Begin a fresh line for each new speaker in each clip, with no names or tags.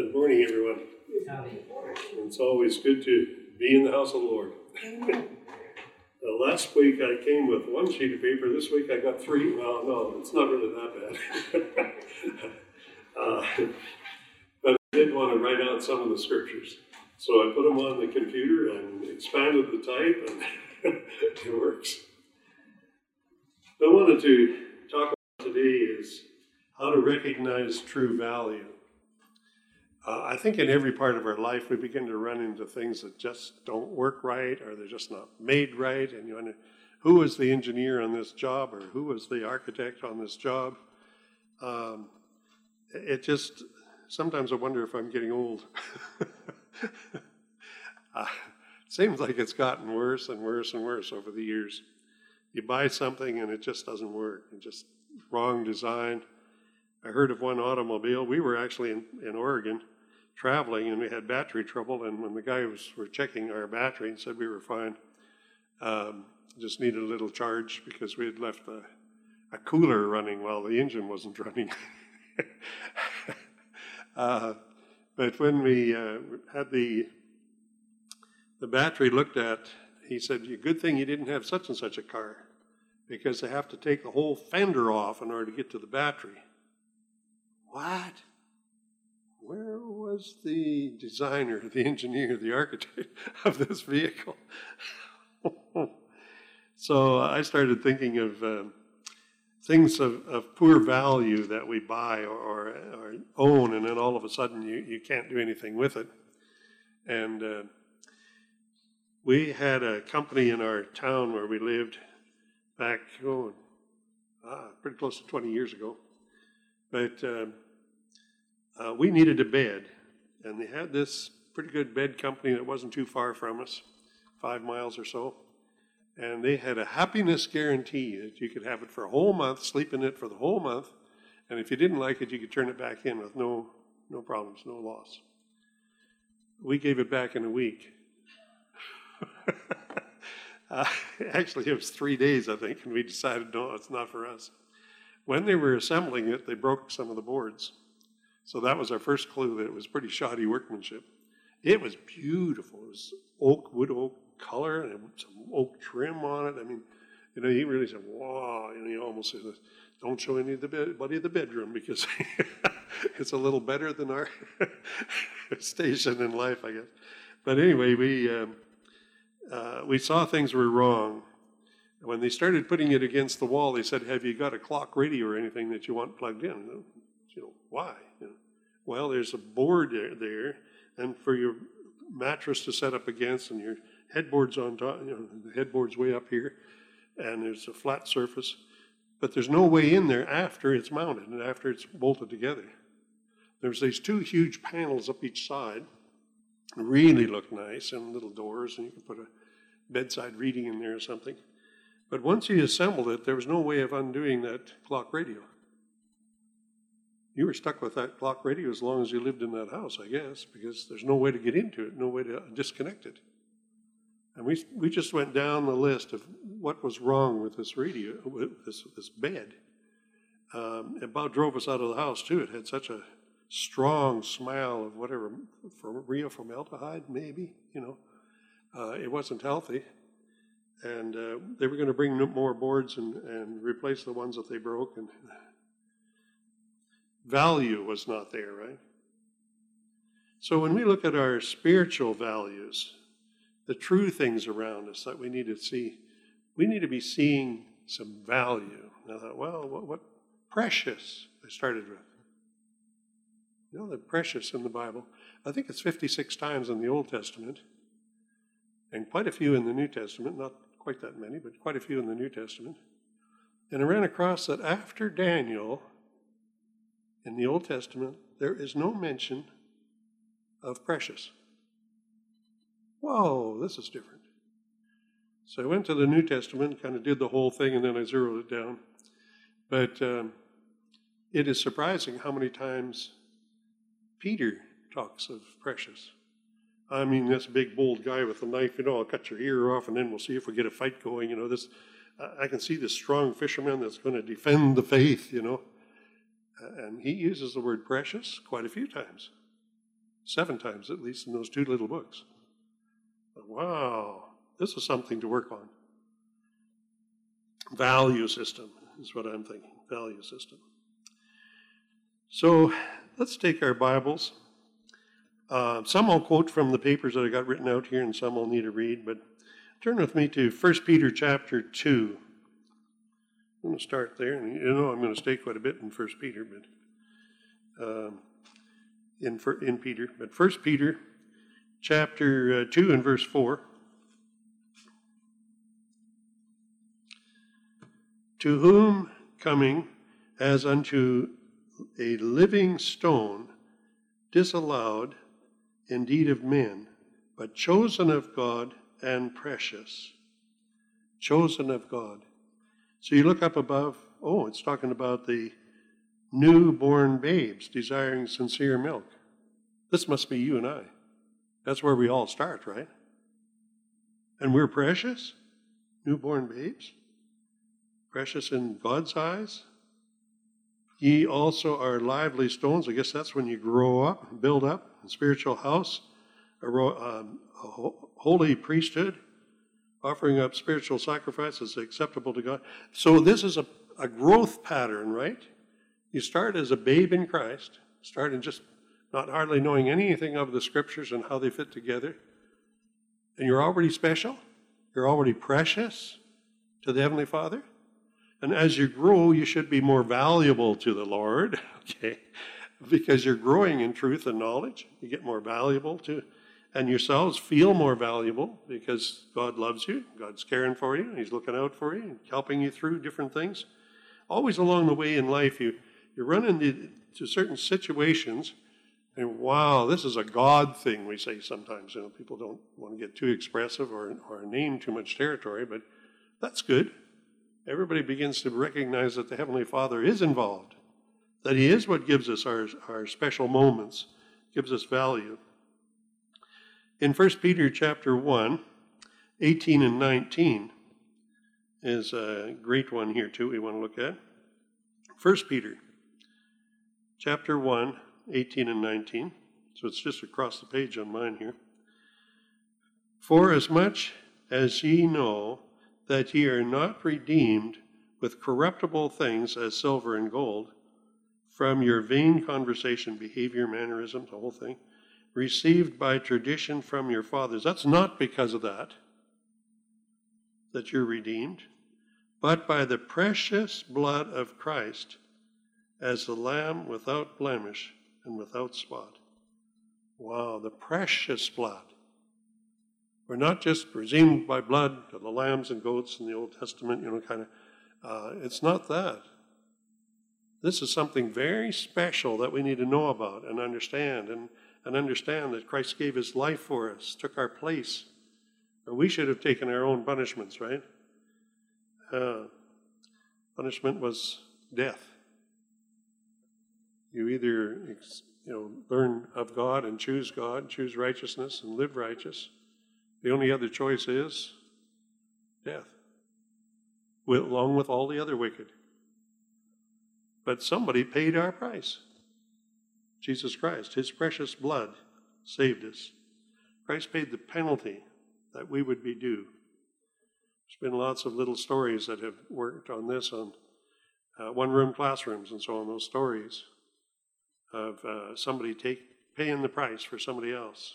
Good morning, everyone. It's always good to be in the house of the Lord. Uh, last week I came with one sheet of paper. This week I got three. Well, no, it's not really that bad. uh, but I did want to write out some of the scriptures. So I put them on the computer and expanded the type, and it works. What I wanted to talk about today is how to recognize true value. Uh, I think in every part of our life, we begin to run into things that just don't work right, or they're just not made right. And you wonder, who was the engineer on this job, or who was the architect on this job? Um, it just sometimes I wonder if I'm getting old. uh, seems like it's gotten worse and worse and worse over the years. You buy something and it just doesn't work. It's just wrong design. I heard of one automobile. We were actually in, in Oregon traveling and we had battery trouble. And when the guy was were checking our battery and said we were fine, um, just needed a little charge because we had left a, a cooler running while the engine wasn't running. uh, but when we uh, had the the battery looked at, he said, "Good thing you didn't have such and such a car, because they have to take the whole fender off in order to get to the battery." What? Where was the designer, the engineer, the architect of this vehicle? so I started thinking of um, things of, of, poor value that we buy or, or, or, own, and then all of a sudden you, you can't do anything with it. And uh, we had a company in our town where we lived back, oh, ah, pretty close to 20 years ago. But um, uh, we needed a bed, and they had this pretty good bed company that wasn't too far from us, five miles or so. And they had a happiness guarantee that you could have it for a whole month, sleep in it for the whole month, and if you didn't like it, you could turn it back in with no, no problems, no loss. We gave it back in a week. uh, actually, it was three days, I think, and we decided no, it's not for us. When they were assembling it, they broke some of the boards. So that was our first clue that it was pretty shoddy workmanship. It was beautiful. It was oak, wood oak color, and some oak trim on it. I mean, you know, he really said, wow. And he almost said, don't show anybody the bedroom because it's a little better than our station in life, I guess. But anyway, we, um, uh, we saw things were wrong. When they started putting it against the wall, they said, have you got a clock radio or anything that you want plugged in? You know, why? You know, well, there's a board there, and for your mattress to set up against, and your headboard's on top, you know, the headboard's way up here, and there's a flat surface, but there's no way in there after it's mounted and after it's bolted together. There's these two huge panels up each side, really look nice, and little doors, and you can put a bedside reading in there or something. But once he assembled it, there was no way of undoing that clock radio you were stuck with that clock radio as long as you lived in that house, I guess, because there's no way to get into it, no way to disconnect it. And we, we just went down the list of what was wrong with this radio, with this, this bed. Um, it about drove us out of the house, too. It had such a strong smell of whatever, from real formaldehyde, maybe, you know. Uh, it wasn't healthy. And uh, they were going to bring more boards and, and replace the ones that they broke. And value was not there, right? So when we look at our spiritual values, the true things around us that we need to see, we need to be seeing some value. And I thought, well, what, what precious I started with. You know, the precious in the Bible. I think it's 56 times in the Old Testament, and quite a few in the New Testament, not quite that many, but quite a few in the New Testament. And I ran across that after Daniel, in the Old Testament, there is no mention of precious. Whoa, this is different. So I went to the New Testament, kind of did the whole thing, and then I zeroed it down. But um, it is surprising how many times Peter talks of precious. I mean, this big, bold guy with a knife, you know, I'll cut your ear off and then we'll see if we get a fight going. You know, this, I can see this strong fisherman that's going to defend the faith, you know and he uses the word precious quite a few times. seven times at least in those two little books. Wow, this is something to work on. Value system is what I'm thinking. Value system. So let's take our Bibles. Uh, some I'll quote from the papers that I got written out here, and some I'll need to read. But turn with me to 1 Peter chapter 2. I'm going to start there. And you know, I'm going to stay quite a bit in 1 Peter, but um, in, in Peter. But 1 Peter chapter uh, 2 and verse 4. To whom coming as unto a living stone, disallowed indeed of men, but chosen of God and precious. Chosen of God. So you look up above, oh, it's talking about the newborn babes desiring sincere milk. This must be you and I. That's where we all start, right? And we're precious, newborn babes, precious in God's eyes. Ye also are lively stones. I guess that's when you grow up, build up, spiritual house, a, um, a holy priesthood, offering up spiritual sacrifices acceptable to God. So this is a, a growth pattern, right? You start as a babe in Christ, start in just not hardly knowing anything of the scriptures and how they fit together. And you're already special, you're already precious to the Heavenly Father. And as you grow, you should be more valuable to the Lord, okay? Because you're growing in truth and knowledge. You get more valuable to, and yourselves feel more valuable because God loves you, God's caring for you, He's looking out for you, helping you through different things. Always along the way in life, you, you run into certain situations, and wow, this is a God thing, we say sometimes. You know, people don't want to get too expressive or, or name too much territory, but that's good everybody begins to recognize that the Heavenly Father is involved, that He is what gives us our, our special moments, gives us value. In 1 Peter chapter 1, 18 and 19 is a great one here too we want to look at. 1 Peter chapter 1, 18 and 19. So it's just across the page on mine here. For as much as ye know that ye are not redeemed with corruptible things as silver and gold from your vain conversation, behavior, mannerisms, the whole thing, received by tradition from your fathers. That's not because of that that you're redeemed, but by the precious blood of Christ as the lamb without blemish and without spot. Wow, the precious blood. We're not just redeemed by blood, to the lambs and goats in the Old Testament, you know, kind of. Uh, it's not that. This is something very special that we need to know about and understand, and, and understand that Christ gave his life for us, took our place. We should have taken our own punishments, right? Uh, punishment was death. You either you know learn of God and choose God, choose righteousness and live righteous, the only other choice is death, along with all the other wicked. But somebody paid our price. Jesus Christ, his precious blood saved us. Christ paid the penalty that we would be due. There's been lots of little stories that have worked on this, on uh, one room classrooms and so on, those stories of uh, somebody take, paying the price for somebody else.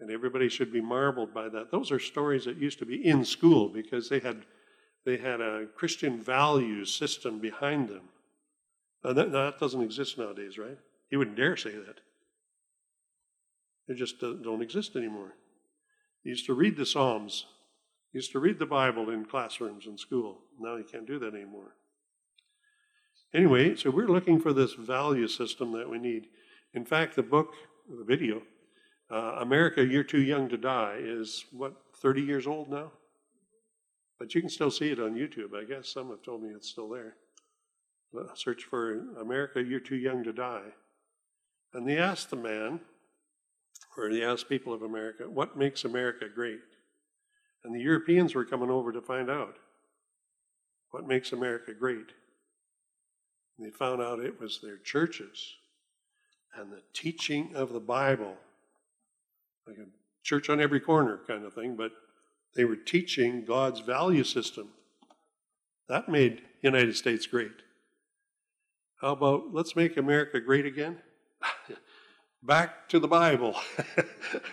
And everybody should be marveled by that. Those are stories that used to be in school because they had, they had a Christian values system behind them. That, that doesn't exist nowadays, right? He wouldn't dare say that. They just don't exist anymore. He used to read the Psalms. He used to read the Bible in classrooms in school. Now he can't do that anymore. Anyway, so we're looking for this value system that we need. In fact, the book, the video, uh, America, You're Too Young to Die is what, 30 years old now? But you can still see it on YouTube. I guess some have told me it's still there. Search for America, You're Too Young to Die. And they asked the man, or they asked people of America, what makes America great? And the Europeans were coming over to find out what makes America great. And they found out it was their churches and the teaching of the Bible, like a church on every corner kind of thing, but they were teaching God's value system. That made the United States great. How about let's make America great again? Back to the Bible.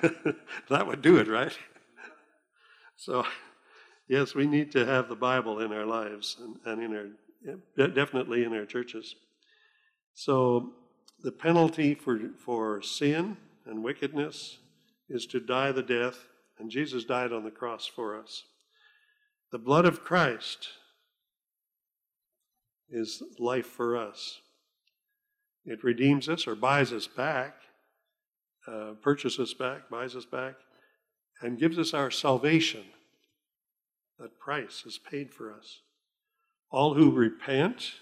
that would do it, right? So, yes, we need to have the Bible in our lives and, and in our definitely in our churches. So, the penalty for, for sin and wickedness is to die the death, and Jesus died on the cross for us. The blood of Christ is life for us. It redeems us or buys us back, uh, purchases us back, buys us back, and gives us our salvation. That price is paid for us. All who repent,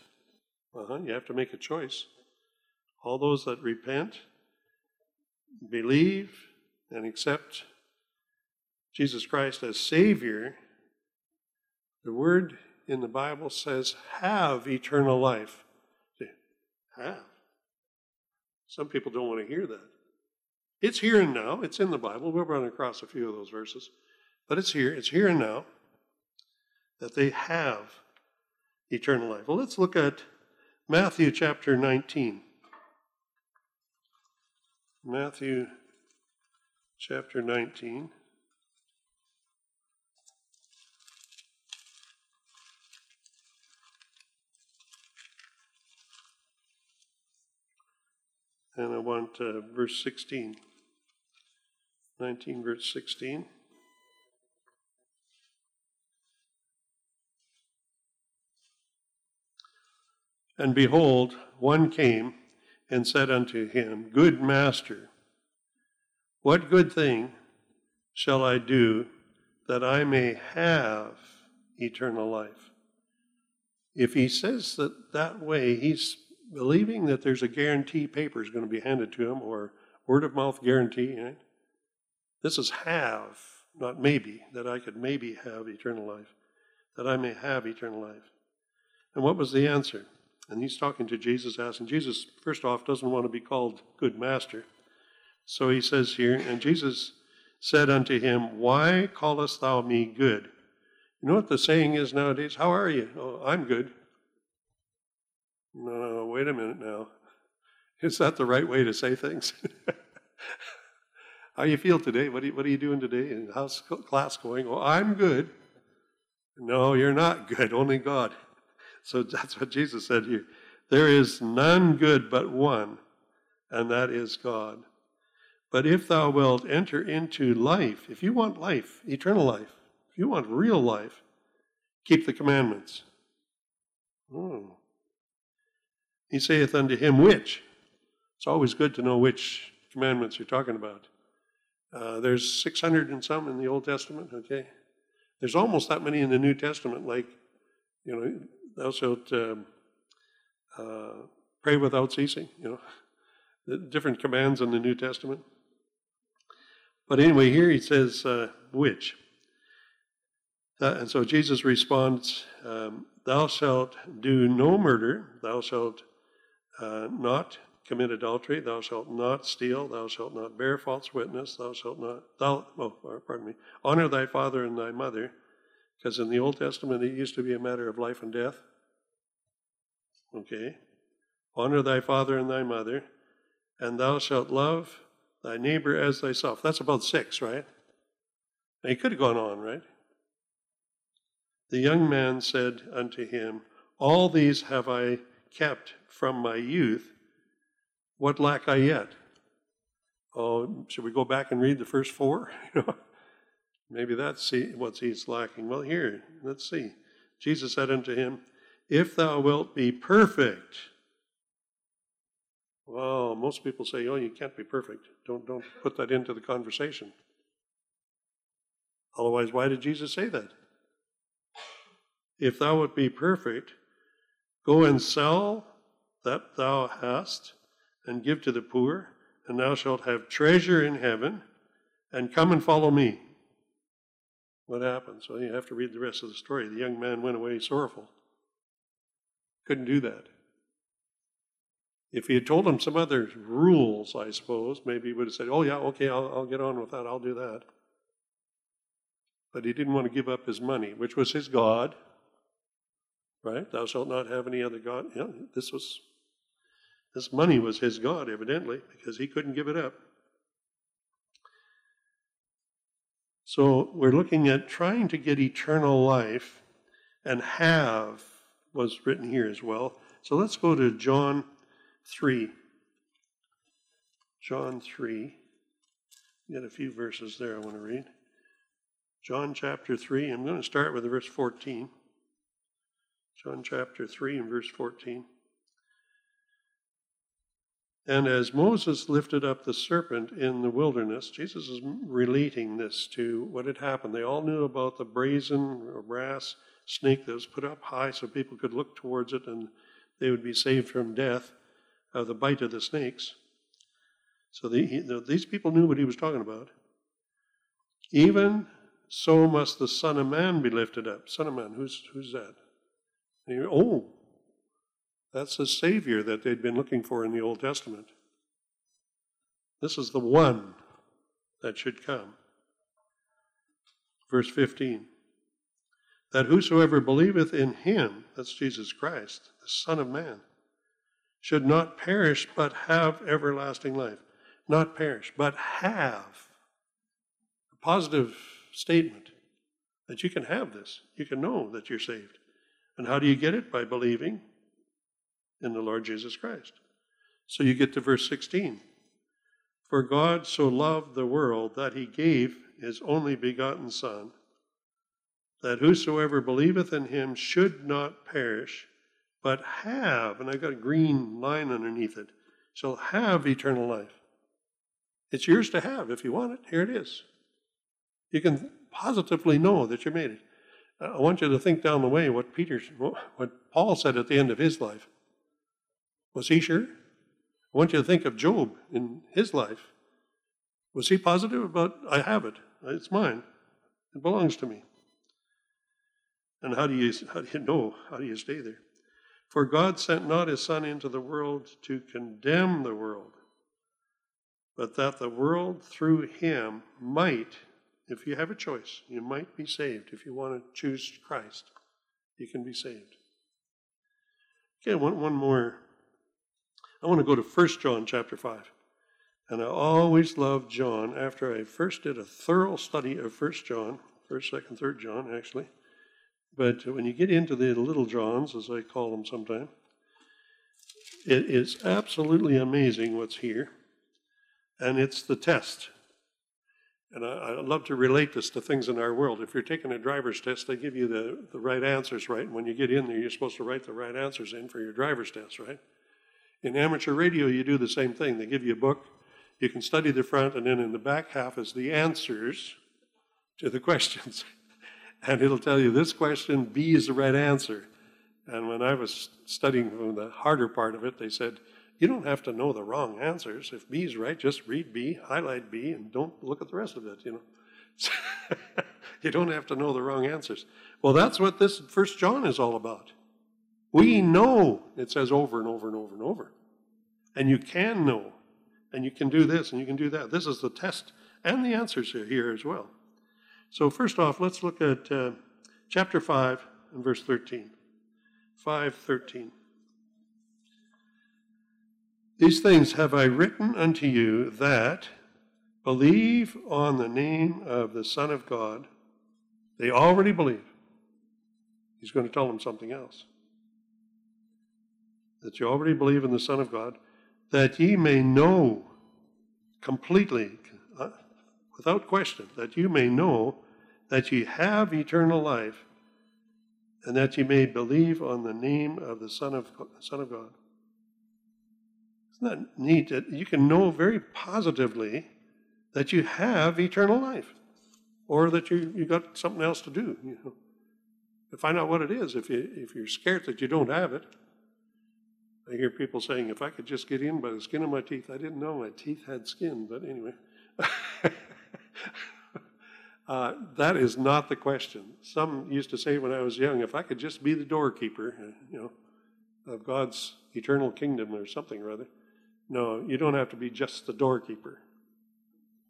uh-huh, you have to make a choice. All those that repent, believe, and accept Jesus Christ as Savior, the word in the Bible says, have eternal life. Have. Some people don't want to hear that. It's here and now. It's in the Bible. We'll run across a few of those verses. But it's here. It's here and now that they have eternal life. Well, let's look at Matthew chapter 19. Matthew chapter 19. And I want uh, verse 16. 19, verse 16. And behold, one came and said unto him, Good master, what good thing shall I do that I may have eternal life? If he says that that way, he's believing that there's a guarantee paper is going to be handed to him or word of mouth guarantee. Right? This is have, not maybe, that I could maybe have eternal life, that I may have eternal life. And what was the answer? And he's talking to Jesus, asking Jesus, first off, doesn't want to be called good master. So he says here, and Jesus said unto him, Why callest thou me good? You know what the saying is nowadays? How are you? Oh, I'm good. No, no, wait a minute now. Is that the right way to say things? How you feel today? What are you, what are you doing today? And how's class going? Oh, I'm good. No, you're not good. Only God. So that's what Jesus said here. There is none good but one, and that is God. But if thou wilt enter into life, if you want life, eternal life, if you want real life, keep the commandments. Oh. He saith unto him, Which? It's always good to know which commandments you're talking about. Uh, there's 600 and some in the Old Testament, okay? There's almost that many in the New Testament, like, you know, thou shalt um, uh, pray without ceasing, you know, the different commands in the New Testament. But anyway, here he says, uh, which? Uh, and so Jesus responds, um, Thou shalt do no murder, thou shalt uh, not commit adultery, thou shalt not steal, thou shalt not bear false witness, thou shalt not, thou, oh, pardon me, honor thy father and thy mother, because in the Old Testament it used to be a matter of life and death. Okay? Honor thy father and thy mother, and thou shalt love thy neighbor as thyself. That's about six, right? Now, he could have gone on, right? The young man said unto him, All these have I kept from my youth. What lack I yet? Oh, should we go back and read the first four? Maybe that's what he's lacking. Well, here, let's see. Jesus said unto him, If thou wilt be perfect. Well, most people say, Oh, you can't be perfect. Don't, don't put that into the conversation. Otherwise, why did Jesus say that? If thou wilt be perfect, go and sell that thou hast, and give to the poor, and thou shalt have treasure in heaven, and come and follow me. What happens? Well, you have to read the rest of the story. The young man went away sorrowful. Couldn't do that. If he had told him some other rules, I suppose, maybe he would have said, Oh, yeah, okay, I'll, I'll get on with that, I'll do that. But he didn't want to give up his money, which was his God. Right? Thou shalt not have any other God. Yeah, this was this money was his God, evidently, because he couldn't give it up. So we're looking at trying to get eternal life and have was written here as well. So let's go to John 3. John 3. Got a few verses there I want to read. John chapter 3. I'm going to start with verse 14. John chapter 3 and verse 14. And as Moses lifted up the serpent in the wilderness, Jesus is relating this to what had happened. They all knew about the brazen or brass snake that was put up high so people could look towards it and they would be saved from death of the bite of the snakes. So the, these people knew what he was talking about. Even so must the Son of Man be lifted up. Son of Man, who's, who's that? Oh, that's the Savior that they'd been looking for in the Old Testament. This is the one that should come. Verse 15 that whosoever believeth in him, that's Jesus Christ, the Son of Man, should not perish but have everlasting life. Not perish, but have. A positive statement that you can have this. You can know that you're saved. And how do you get it? By believing in the Lord Jesus Christ. So you get to verse 16. For God so loved the world that he gave his only begotten Son, that whosoever believeth in him should not perish, but have, and I've got a green line underneath it, shall have eternal life. It's yours to have if you want it. Here it is. You can positively know that you made it. I want you to think down the way what Peter, what Paul said at the end of his life. Was he sure? I want you to think of Job in his life. Was he positive about, I have it, it's mine, it belongs to me? And how do you, how do you know? How do you stay there? For God sent not his Son into the world to condemn the world, but that the world through him might if you have a choice, you might be saved. If you want to choose Christ, you can be saved. Okay, one, one more. I want to go to 1 John chapter 5. And I always loved John after I first did a thorough study of 1 John, 1st, 2nd, 3rd John, actually. But when you get into the little Johns, as I call them sometimes, it is absolutely amazing what's here. And it's the test. And I, I love to relate this to things in our world. If you're taking a driver's test, they give you the, the right answers, right? And when you get in there, you're supposed to write the right answers in for your driver's test, right? In amateur radio, you do the same thing. They give you a book, you can study the front, and then in the back half is the answers to the questions. and it'll tell you this question, B is the right answer. And when I was studying from the harder part of it, they said, you don't have to know the wrong answers. If B is right, just read B, highlight B, and don't look at the rest of it, you know. you don't have to know the wrong answers. Well, that's what this First John is all about. We know, it says over and over and over and over. And you can know. And you can do this and you can do that. This is the test and the answers are here as well. So, first off, let's look at uh, chapter 5 and verse 13. 5 13. These things have I written unto you that believe on the name of the Son of God. They already believe. He's going to tell them something else. That you already believe in the Son of God, that ye may know completely, uh, without question, that you may know that ye have eternal life, and that ye may believe on the name of the Son of, Son of God. Isn't that neat that you can know very positively that you have eternal life or that you, you got something else to do, you know. Find out what it is if, you, if you're scared that you don't have it. I hear people saying, if I could just get in by the skin of my teeth, I didn't know my teeth had skin, but anyway. uh, that is not the question. Some used to say when I was young, if I could just be the doorkeeper, you know, of God's eternal kingdom or something or other. No, you don't have to be just the doorkeeper.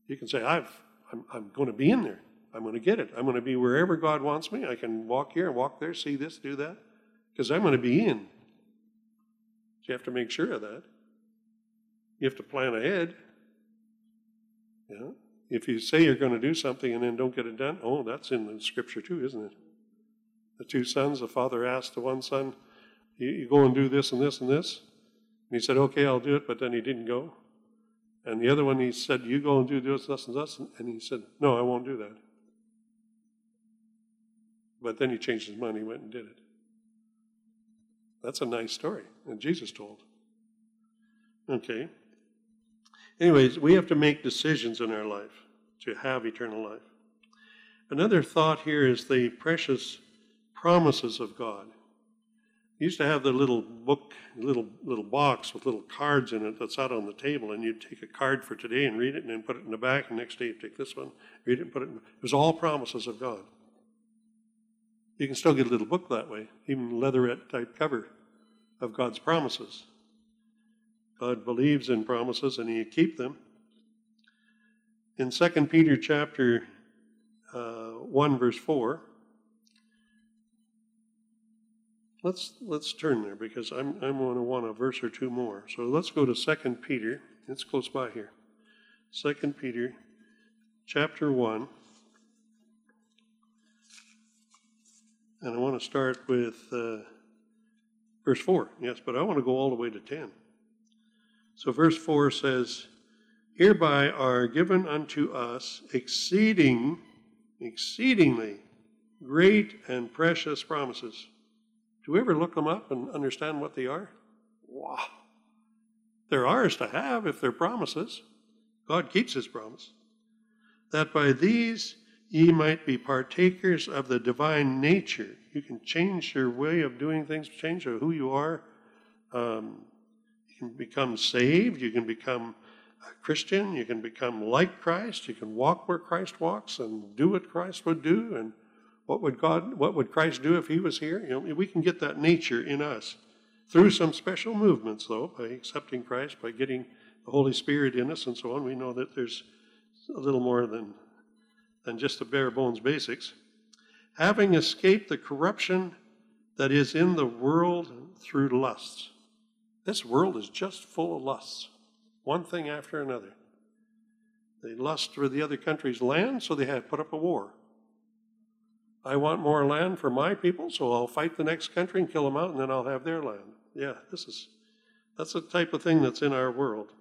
You can say, I've, I'm, I'm going to be in there. I'm going to get it. I'm going to be wherever God wants me. I can walk here and walk there, see this, do that, because I'm going to be in. You have to make sure of that. You have to plan ahead. Know? If you say you're going to do something and then don't get it done, oh, that's in the scripture too, isn't it? The two sons, the father asked the one son, you go and do this and this and this. And he said, okay, I'll do it, but then he didn't go. And the other one, he said, you go and do this, this, and this. And he said, no, I won't do that. But then he changed his mind, he went and did it. That's a nice story that Jesus told. Okay. Anyways, we have to make decisions in our life to have eternal life. Another thought here is the precious promises of God. Used to have the little book, little little box with little cards in it that's out on the table, and you'd take a card for today and read it, and then put it in the back. And next day, you take this one, read it, and put it. in. It was all promises of God. You can still get a little book that way, even leatherette type cover of God's promises. God believes in promises and he keep them. In 2 Peter chapter uh, 1 verse 4, let's let's turn there because I'm I'm going to want a verse or two more. So let's go to Second Peter. It's close by here. Second Peter chapter 1 and I want to start with uh, verse 4. Yes, but I want to go all the way to 10. So, verse 4 says, Hereby are given unto us exceeding, exceedingly great and precious promises. Do we ever look them up and understand what they are? Wow. They're ours to have if they're promises. God keeps his promise. That by these ye might be partakers of the divine nature. You can change your way of doing things, change who you are. Um, can become saved, you can become a Christian, you can become like Christ, you can walk where Christ walks and do what Christ would do. And what would God, what would Christ do if he was here? You know, we can get that nature in us through some special movements, though, by accepting Christ, by getting the Holy Spirit in us, and so on. We know that there's a little more than than just the bare bones basics. Having escaped the corruption that is in the world through lusts. This world is just full of lusts, one thing after another. They lust for the other country's land, so they have put up a war. I want more land for my people, so I'll fight the next country and kill them out, and then I'll have their land. Yeah, this is that's the type of thing that's in our world.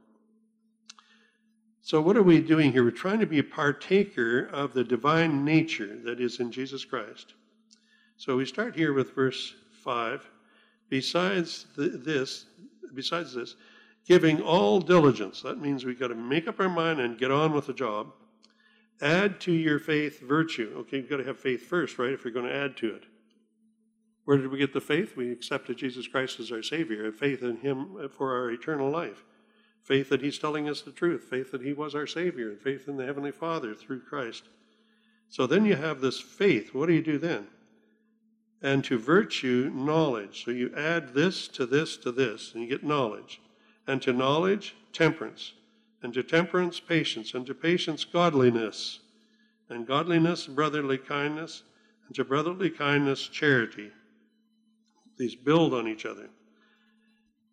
So, what are we doing here? We're trying to be a partaker of the divine nature that is in Jesus Christ. So, we start here with verse 5. Besides this, besides this, giving all diligence. That means we've got to make up our mind and get on with the job. Add to your faith virtue. Okay, you've got to have faith first, right? If you're going to add to it. Where did we get the faith? We accepted Jesus Christ as our Savior, faith in Him for our eternal life. Faith that He's telling us the truth, faith that He was our Savior, and faith in the Heavenly Father through Christ. So then you have this faith. What do you do then? and to virtue, knowledge. So you add this to this to this, and you get knowledge. And to knowledge, temperance. And to temperance, patience. And to patience, godliness. And godliness, brotherly kindness. And to brotherly kindness, charity. These build on each other.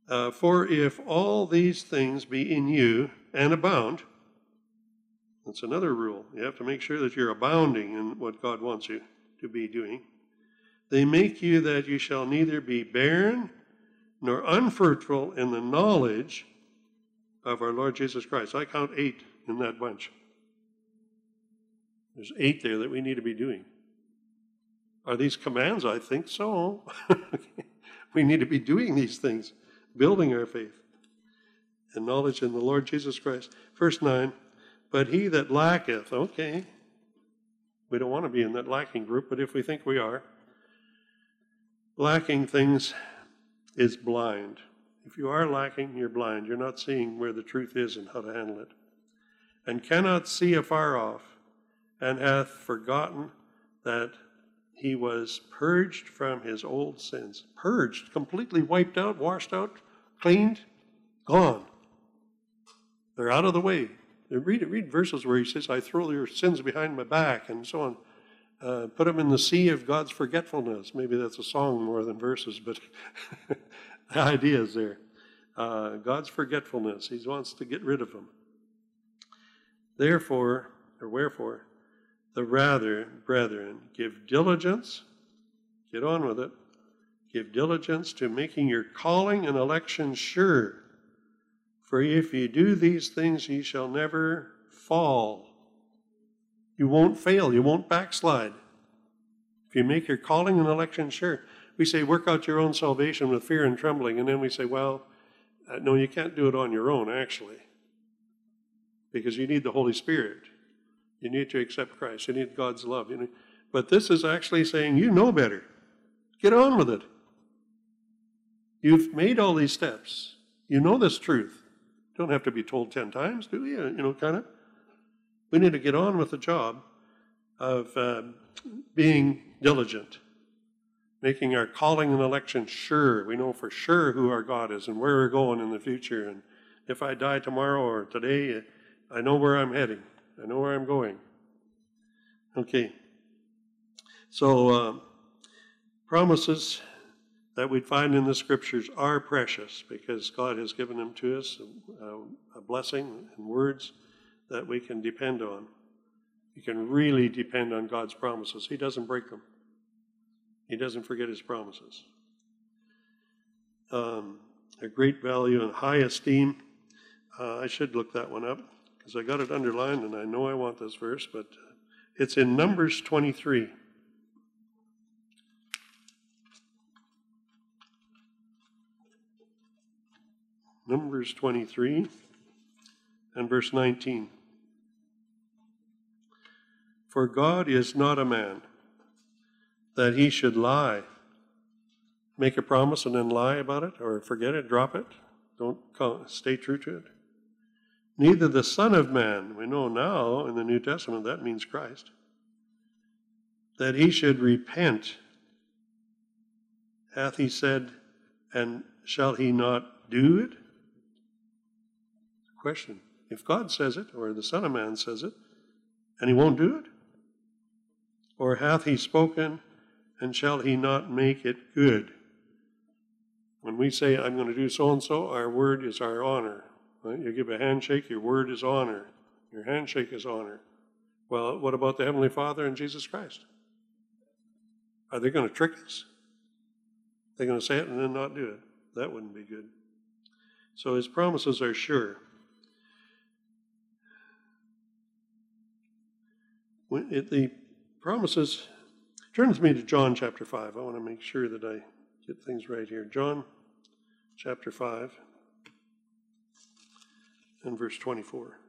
Uh, for if all these things be in you and abound, that's another rule. You have to make sure that you're abounding in what God wants you to be doing. They make you that you shall neither be barren nor unfruitful in the knowledge of our Lord Jesus Christ. I count eight in that bunch. There's eight there that we need to be doing. Are these commands? I think so. we need to be doing these things, building our faith and knowledge in the Lord Jesus Christ. Verse 9, but he that lacketh, okay, we don't want to be in that lacking group, but if we think we are, Lacking things is blind. If you are lacking, you're blind. You're not seeing where the truth is and how to handle it. And cannot see afar off, and hath forgotten that he was purged from his old sins. Purged, completely wiped out, washed out, cleaned, gone. They're out of the way. Read, read verses where he says, I throw your sins behind my back, and so on. Uh, put them in the sea of God's forgetfulness. Maybe that's a song more than verses, but the idea is there. Uh, God's forgetfulness. He wants to get rid of them. Therefore, or wherefore, the rather, brethren, give diligence, get on with it, give diligence to making your calling and election sure. For if ye do these things, ye shall never fall. You won't fail, you won't backslide. If you make your calling and election sure. We say, work out your own salvation with fear and trembling, and then we say, well, uh, no, you can't do it on your own, actually, because you need the Holy Spirit. You need to accept Christ. You need God's love. You know? But this is actually saying, you know better. Get on with it. You've made all these steps. You know this truth. Don't have to be told 10 times, do you? You know, kind of. We need to get on with the job of uh, being diligent, making our calling and election sure. We know for sure who our God is and where we're going in the future. And if I die tomorrow or today, I know where I'm heading. I know where I'm going. Okay. So, uh, promises that we find in the scriptures are precious because God has given them to us, a, a blessing and words that we can depend on. You can really depend on God's promises. He doesn't break them, He doesn't forget His promises. Um, a great value and high esteem. Uh, I should look that one up because I got it underlined and I know I want this verse, but uh, it's in Numbers 23. Numbers 23 and verse 19. For God is not a man that he should lie. Make a promise and then lie about it, or forget it, drop it. Don't stay true to it. Neither the Son of Man, we know now in the New Testament that means Christ, that he should repent. Hath he said, and shall he not do it? Question. If God says it, or the Son of Man says it, and he won't do it? Or hath he spoken, and shall he not make it good? When we say, I'm going to do so and so, our word is our honor. Right? You give a handshake, your word is honor. Your handshake is honor. Well, what about the Heavenly Father and Jesus Christ? Are they going to trick us? They're going to say it and then not do it. That wouldn't be good. So his promises are sure. It, the promises, turn with me to John chapter 5. I want to make sure that I get things right here. John chapter 5 and verse 24.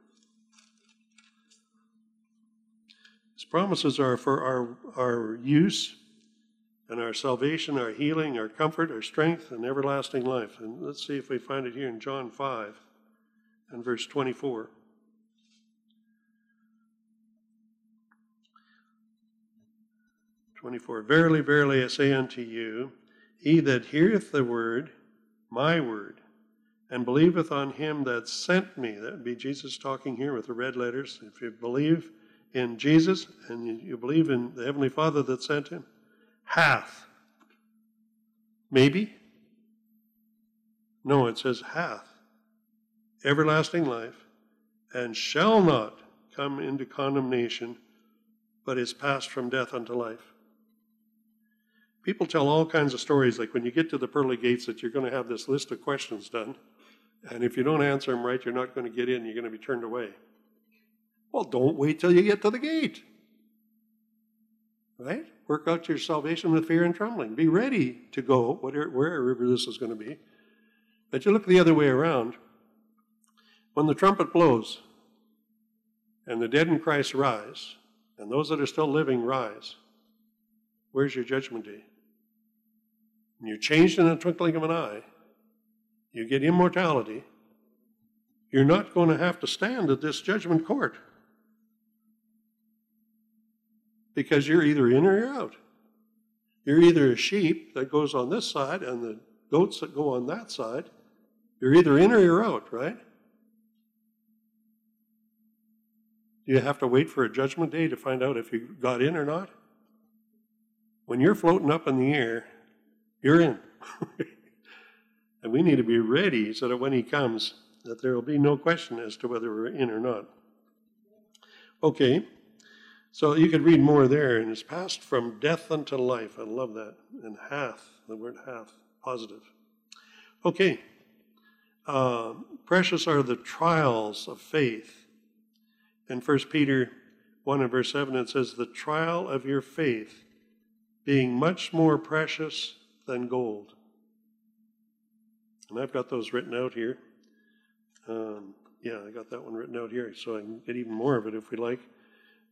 His promises are for our, our use and our salvation, our healing, our comfort, our strength, and everlasting life. And let's see if we find it here in John 5 and verse 24. Twenty-four. Verily, verily, I say unto you, he that heareth the word, my word, and believeth on him that sent me. That would be Jesus talking here with the red letters. If you believe in Jesus and you believe in the Heavenly Father that sent him, hath. Maybe? No, it says hath. Everlasting life, and shall not come into condemnation, but is passed from death unto life. People tell all kinds of stories, like when you get to the pearly gates, that you're going to have this list of questions done. And if you don't answer them right, you're not going to get in. You're going to be turned away. Well, don't wait till you get to the gate. Right? Work out your salvation with fear and trembling. Be ready to go whatever, wherever this is going to be. But you look the other way around. When the trumpet blows and the dead in Christ rise, and those that are still living rise, where's your judgment day? And you're changed in the twinkling of an eye you get immortality, you're not going to have to stand at this judgment court because you're either in or you're out. You're either a sheep that goes on this side and the goats that go on that side. You're either in or you're out, right? Do you have to wait for a judgment day to find out if you got in or not? When you're floating up in the air, you're in. and we need to be ready so that when he comes, that there will be no question as to whether we're in or not. Okay, so you could read more there, and it's passed from death unto life. I love that. And hath, the word hath, positive. Okay, uh, precious are the trials of faith. In 1 Peter 1 and verse 7, it says, The trial of your faith being much more precious than gold. And I've got those written out here. Um, yeah, I got that one written out here, so I can get even more of it if we like.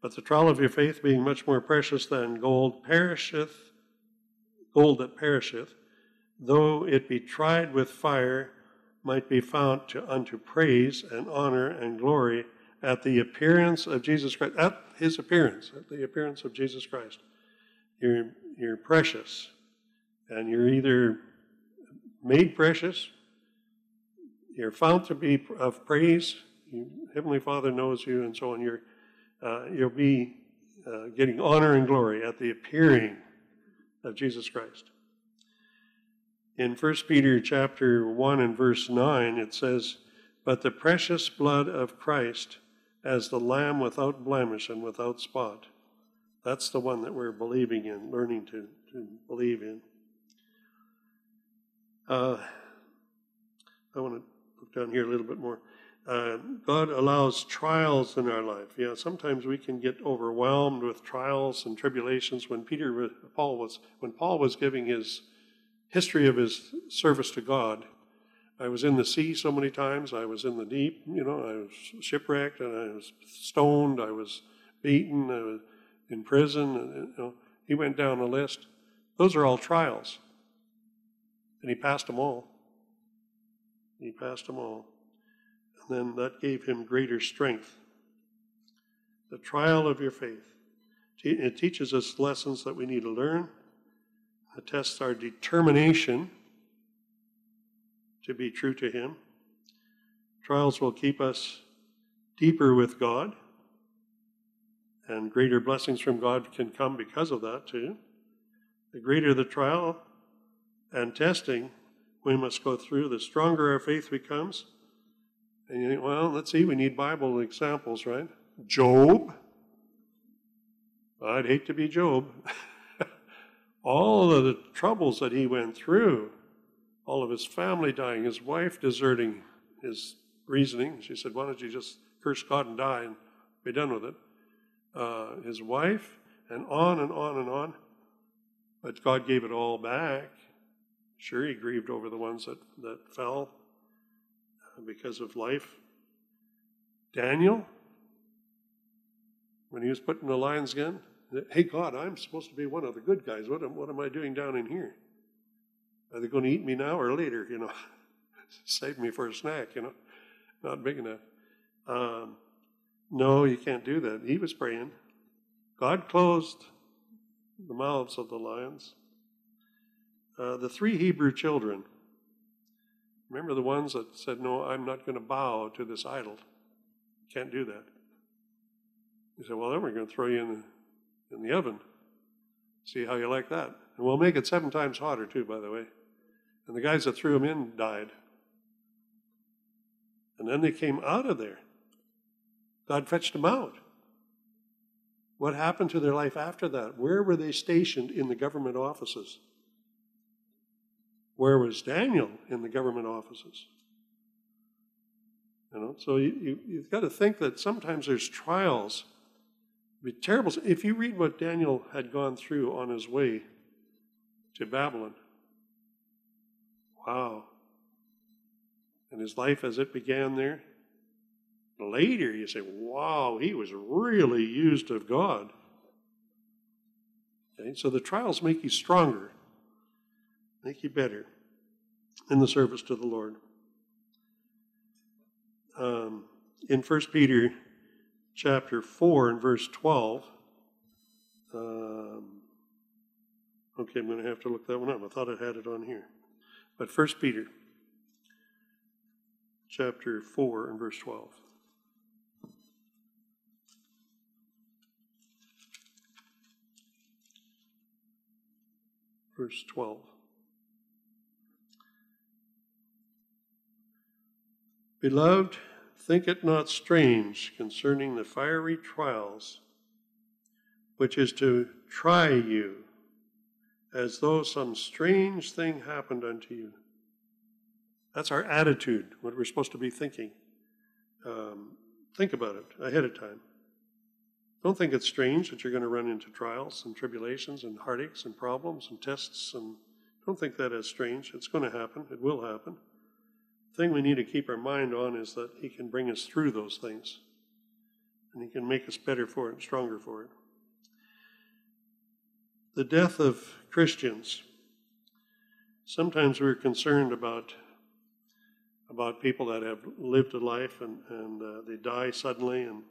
But the trial of your faith, being much more precious than gold, perisheth, gold that perisheth, though it be tried with fire, might be found to, unto praise and honor and glory at the appearance of Jesus Christ, at his appearance, at the appearance of Jesus Christ. You're, you're precious, and you're either made precious you're found to be of praise. You, Heavenly Father knows you, and so on. You're, uh, you'll be uh, getting honor and glory at the appearing of Jesus Christ. In 1 Peter chapter 1 and verse 9, it says, But the precious blood of Christ as the Lamb without blemish and without spot. That's the one that we're believing in, learning to, to believe in. Uh, I want to look down here a little bit more. Uh, God allows trials in our life. Yeah, sometimes we can get overwhelmed with trials and tribulations. When Peter, Paul was, when Paul was giving his history of his service to God, I was in the sea so many times. I was in the deep. You know, I was shipwrecked and I was stoned. I was beaten. I was in prison. And, you know, he went down the list. Those are all trials, and he passed them all. He passed them all. And then that gave him greater strength. The trial of your faith. It teaches us lessons that we need to learn. It tests our determination to be true to Him. Trials will keep us deeper with God, and greater blessings from God can come because of that, too. The greater the trial and testing, we must go through, the stronger our faith becomes. And you think, well, let's see, we need Bible examples, right? Job. I'd hate to be Job. all of the troubles that he went through, all of his family dying, his wife deserting his reasoning. She said, Why don't you just curse God and die and be done with it? Uh, his wife, and on and on and on. But God gave it all back. Sure, he grieved over the ones that, that fell uh, because of life. Daniel, when he was put in the lion's den, hey, God, I'm supposed to be one of the good guys. What am, what am I doing down in here? Are they going to eat me now or later? You know, save me for a snack, you know, not big enough. Um, no, you can't do that. He was praying. God closed the mouths of the lions. Uh, the three Hebrew children, remember the ones that said, No, I'm not going to bow to this idol? Can't do that. He said, Well, then we're going to throw you in the, in the oven. See how you like that. And we'll make it seven times hotter, too, by the way. And the guys that threw them in died. And then they came out of there. God fetched them out. What happened to their life after that? Where were they stationed in the government offices? Where was Daniel in the government offices? You know, so you, you, have got to think that sometimes there's trials. Be terrible. If you read what Daniel had gone through on his way to Babylon, wow. And his life as it began there. Later, you say, wow, he was really used of God. Okay, so the trials make you stronger make you better in the service to the Lord. Um, in 1 Peter chapter 4 and verse 12, um, Okay, I'm going to have to look that one up. I thought I had it on here. But First Peter chapter 4 and verse 12. Verse 12. Beloved, think it not strange concerning the fiery trials which is to try you as though some strange thing happened unto you. That's our attitude, what we're supposed to be thinking. Um, think about it ahead of time. Don't think it's strange that you're going to run into trials and tribulations and heartaches and problems and tests. And don't think that as strange. It's going to happen. It will happen. Thing we need to keep our mind on is that He can bring us through those things, and He can make us better for it and stronger for it. The death of Christians. Sometimes we're concerned about about people that have lived a life and, and uh, they die suddenly. And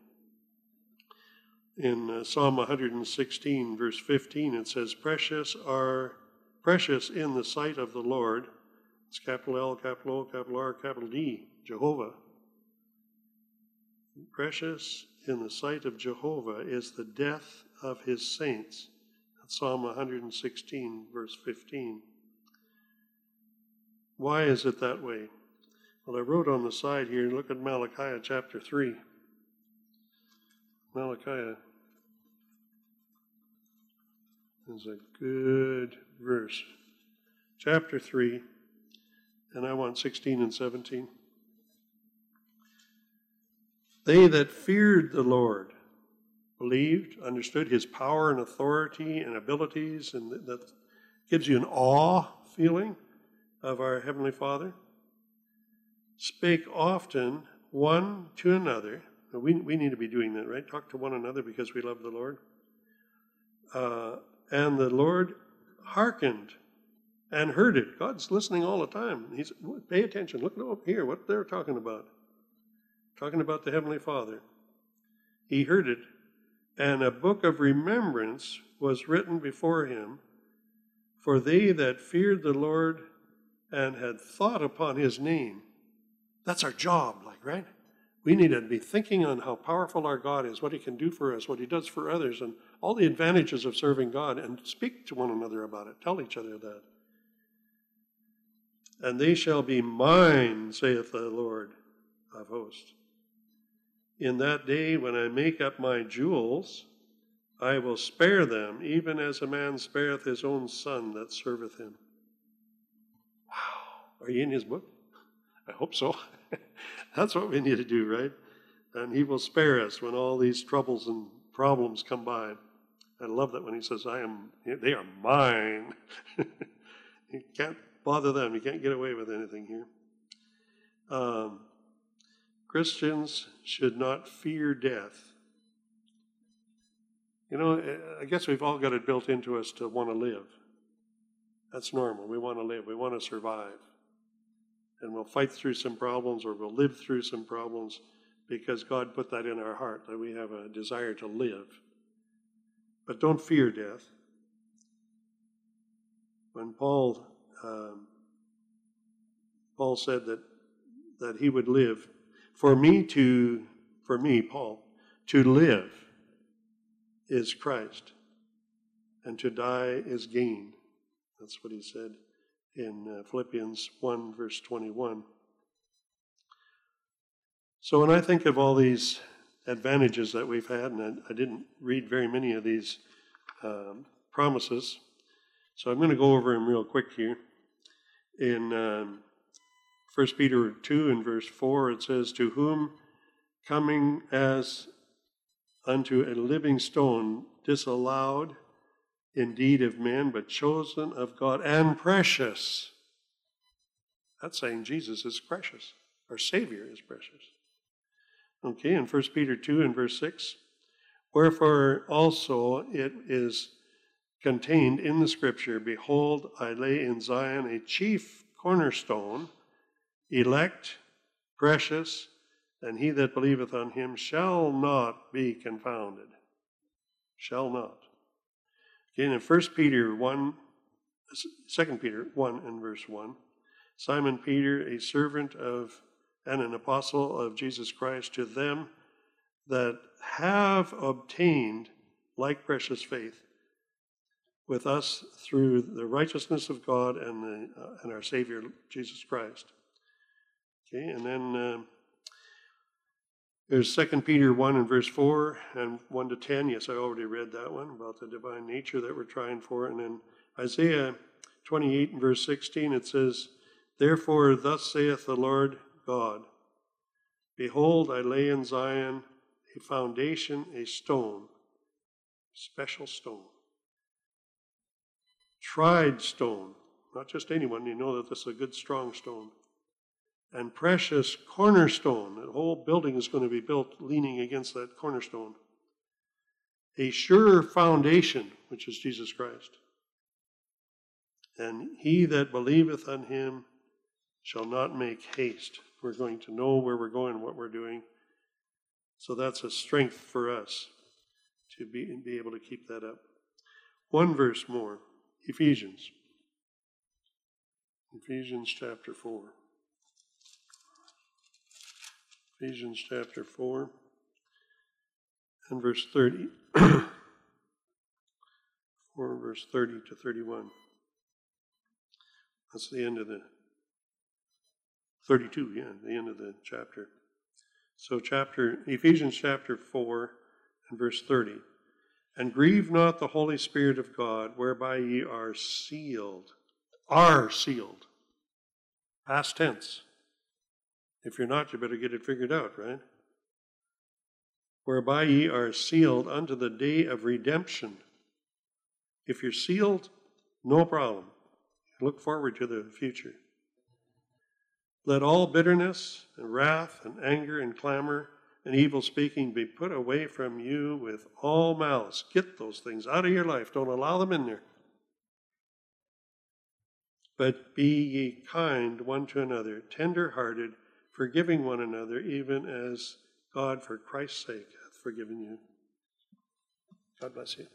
in uh, Psalm 116, verse 15, it says, "Precious are precious in the sight of the Lord." It's capital L, capital O, capital R, capital D, Jehovah. Precious in the sight of Jehovah is the death of his saints. That's Psalm 116, verse 15. Why is it that way? Well, I wrote on the side here, look at Malachi chapter 3. Malachi is a good verse. Chapter 3, and I want 16 and 17. They that feared the Lord believed, understood his power and authority and abilities, and that gives you an awe feeling of our Heavenly Father spake often one to another. We, we need to be doing that, right? Talk to one another because we love the Lord. Uh, and the Lord hearkened and heard it. God's listening all the time. He's pay attention. Look up here what they're talking about. Talking about the Heavenly Father. He heard it, and a book of remembrance was written before him for they that feared the Lord and had thought upon his name. That's our job, like, right? We need to be thinking on how powerful our God is, what He can do for us, what He does for others, and all the advantages of serving God, and speak to one another about it. Tell each other that. And they shall be mine, saith the Lord of hosts. In that day when I make up my jewels, I will spare them, even as a man spareth his own son that serveth him. Wow. Are you in his book? I hope so. That's what we need to do, right? And He will spare us when all these troubles and problems come by. I love that when He says, I am, they are mine. you can't bother them. You can't get away with anything here. Um, Christians should not fear death. You know, I guess we've all got it built into us to want to live. That's normal. We want to live, we want to survive and we'll fight through some problems or we'll live through some problems because God put that in our heart that we have a desire to live. But don't fear death. When Paul um, Paul said that that he would live, for me to for me Paul to live is Christ, and to die is gain. That's what he said in uh, Philippians 1, verse 21. So when I think of all these advantages that we've had, and I, I didn't read very many of these um, promises, so I'm going to go over them real quick here. In um, 1 Peter 2 and verse 4, it says, To whom coming as unto a living stone, disallowed indeed of men, but chosen of God and precious. That's saying Jesus is precious. Our Savior is precious. Okay, in 1 Peter 2 and verse 6, wherefore also it is contained in the scripture Behold, I lay in Zion a chief cornerstone, elect, precious, and he that believeth on him shall not be confounded. Shall not. Again, in 1 Peter 1 Second Peter 1 and verse 1. Simon Peter, a servant of and an apostle of Jesus Christ, to them that have obtained like precious faith with us through the righteousness of God and, the, uh, and our Savior Jesus Christ. Okay, and then uh, there's 2 Peter 1 and verse 4 and 1 to 10. Yes, I already read that one about the divine nature that we're trying for. And then Isaiah 28 and verse 16, it says, Therefore, thus saith the Lord God Behold, I lay in Zion a foundation, a stone, special stone, tried stone, not just anyone, you know that this is a good, strong stone, and precious cornerstone. The whole building is going to be built leaning against that cornerstone. A sure foundation, which is Jesus Christ. And he that believeth on him shall not make haste. We're going to know where we're going, what we're doing. So that's a strength for us to be, be able to keep that up. One verse more Ephesians. Ephesians chapter 4. Ephesians chapter 4 and verse 30. 4 verse 30 to 31. That's the end of the 32, yeah, the end of the chapter. So chapter Ephesians chapter 4 and verse 30. And grieve not the Holy Spirit of God, whereby ye are sealed. Are sealed. Past tense. If you're not, you better get it figured out, right? Whereby ye are sealed unto the day of redemption. If you're sealed, no problem. Look forward to the future. Let all bitterness and wrath and anger and clamor and evil speaking be put away from you with all malice. Get those things out of your life. Don't allow them in there. But be ye kind one to another, tender hearted forgiving one another, even as God, for Christ's sake, hath forgiven you. God bless you.